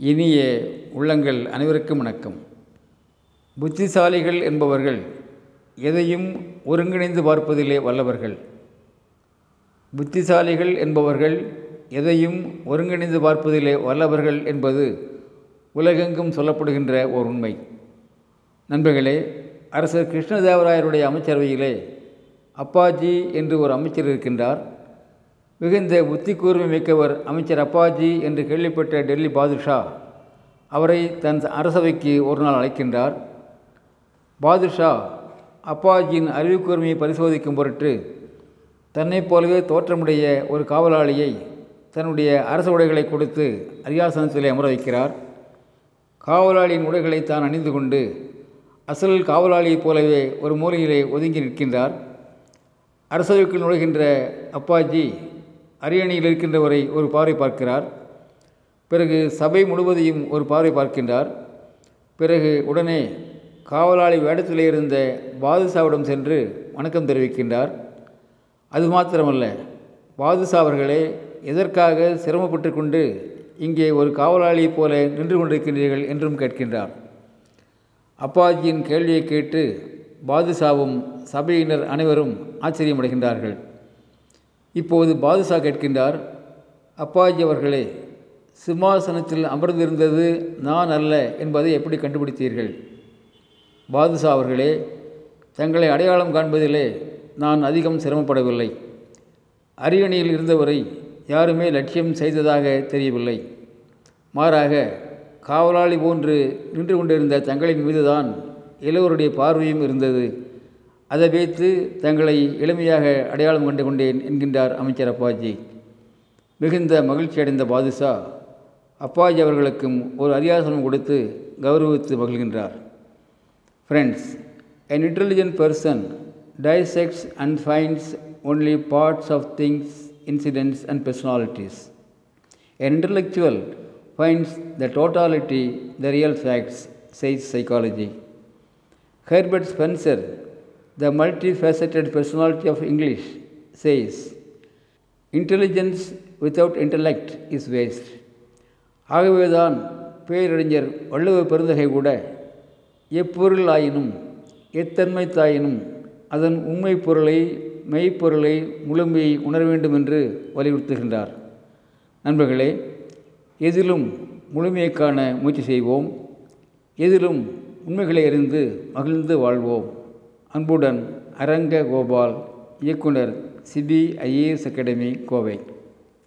இனிய உள்ளங்கள் அனைவருக்கும் வணக்கம். புத்திசாலிகள் என்பவர்கள் எதையும் ஒருங்கிணைந்து பார்ப்பதிலே வல்லவர்கள். புத்திசாலிகள் என்பவர்கள் எதையும் ஒருங்கிணைந்து பார்ப்பதிலே வல்லவர்கள் என்பது உலகெங்கும் சொல்லப்படுகின்ற ஓர் உண்மை. நண்பர்களே அரசர் கிருஷ்ணதேவராயருடைய அமைச்சரவையிலே அப்பாஜி என்று ஒரு அமைச்சர் இருக்கின்றார். மிகுந்த புத்தி கூர்மை மிக்கவர் அமைச்சர் அப்பாஜி என்று கேள்விப்பட்ட டெல்லி பாதுஷா அவரை தன் அரசவைக்கு ஒரு நாள் அழைக்கின்றார். பாதுஷா அப்பாஜியின் அறிவுக்கூர்மையை பரிசோதிக்கும் பொருட்டு தன்னைப் போலவே தோற்றமுடைய ஒரு காவலாளியை தன்னுடைய அரச உடைகளை கொடுத்து அரியாசனத்திலே அமர வைக்கிறார். காவலாளியின் உடைகளை தான் அணிந்து கொண்டு அசல் காவலாளியைப் போலவே ஒரு மூலையிலே ஒதுங்கி நிற்கின்றார். அரசவைக்குள் நுழைகின்ற அப்பாஜி அரியணையில் இருக்கின்றவரை ஒரு பார்வை பார்க்கிறார். பிறகு சபை முழுவதையும் ஒரு பார்வை பார்க்கின்றார். பிறகு உடனே காவலாளி வேடத்தில் இருந்த பாதுஷாவிடம் சென்று வணக்கம் தெரிவிக்கின்றார். அது மாத்திரமல்ல பாதுஷா அவர்களே எதற்காக சிரமப்பட்டு கொண்டு இங்கே ஒரு காவலாளியைப் போல நின்று கொண்டிருக்கின்றீர்கள் என்றும் கேட்கின்றார். அப்பாஜியின் கேள்வியை கேட்டு பாதுஷாவும் சபையினர் அனைவரும் ஆச்சரியமடைகின்றார்கள். இப்போது பாதுஷா கேட்கின்றார் அப்பாஜி அவர்களே சிம்மாசனத்தில் அமர்ந்திருந்தது நான் அல்ல என்பதை எப்படி கண்டுபிடித்தீர்கள்? பாதுஷா அவர்களே தங்களை அடையாளம் காண்பதிலே நான் அதிகம் சிரமப்படவில்லை. அரியணையில் இருந்தவரை யாருமே லட்சியம் செய்ததாக தெரியவில்லை. மாறாக காவலாளி போன்று நின்று கொண்டிருந்த தங்களின் மீதுதான் எல்லோருடைய பார்வையும் இருந்தது. அதை வைத்து தங்களை எளிமையாக அடையாளம் கண்டு கொண்டேன் என்கின்றார் அமைச்சர் அப்பாஜி மிகுந்த மகிழ்ச்சி அடைந்த பாதுஷா அப்பாஜி அவர்களுக்கும் ஒரு அரியாசனம் கொடுத்து கௌரவித்து மகிழ்கின்றார் friends an intelligent person dissects and finds only parts of things, incidents, and personalities. An intellectual finds the totality, the real facts, says psychology. Herbert Spencer, the multifaceted personality of English, says, Intelligence without intellect is waste. ஆகவேதான் பேரறிஞர் வள்ளுவ பெருந்தகை கூட எப்பொருள் ஆயினும் எத்தன்மை தாயினும் அதன் உண்மை பொருளை மெய்ப்பொருளை முழுமையை உணர வேண்டும் என்று வலியுறுத்துகின்றார் நண்பர்களே எதிலும் முழுமையை காண முயற்சி செய்வோம் எதிலும் உண்மைகளை அறிந்து மகிழ்ந்து வாழ்வோம் அன்புடன் அரங்க கோபால் இயக்குனர் சிபி ஐஏஎஸ் அகாடமி கோவை.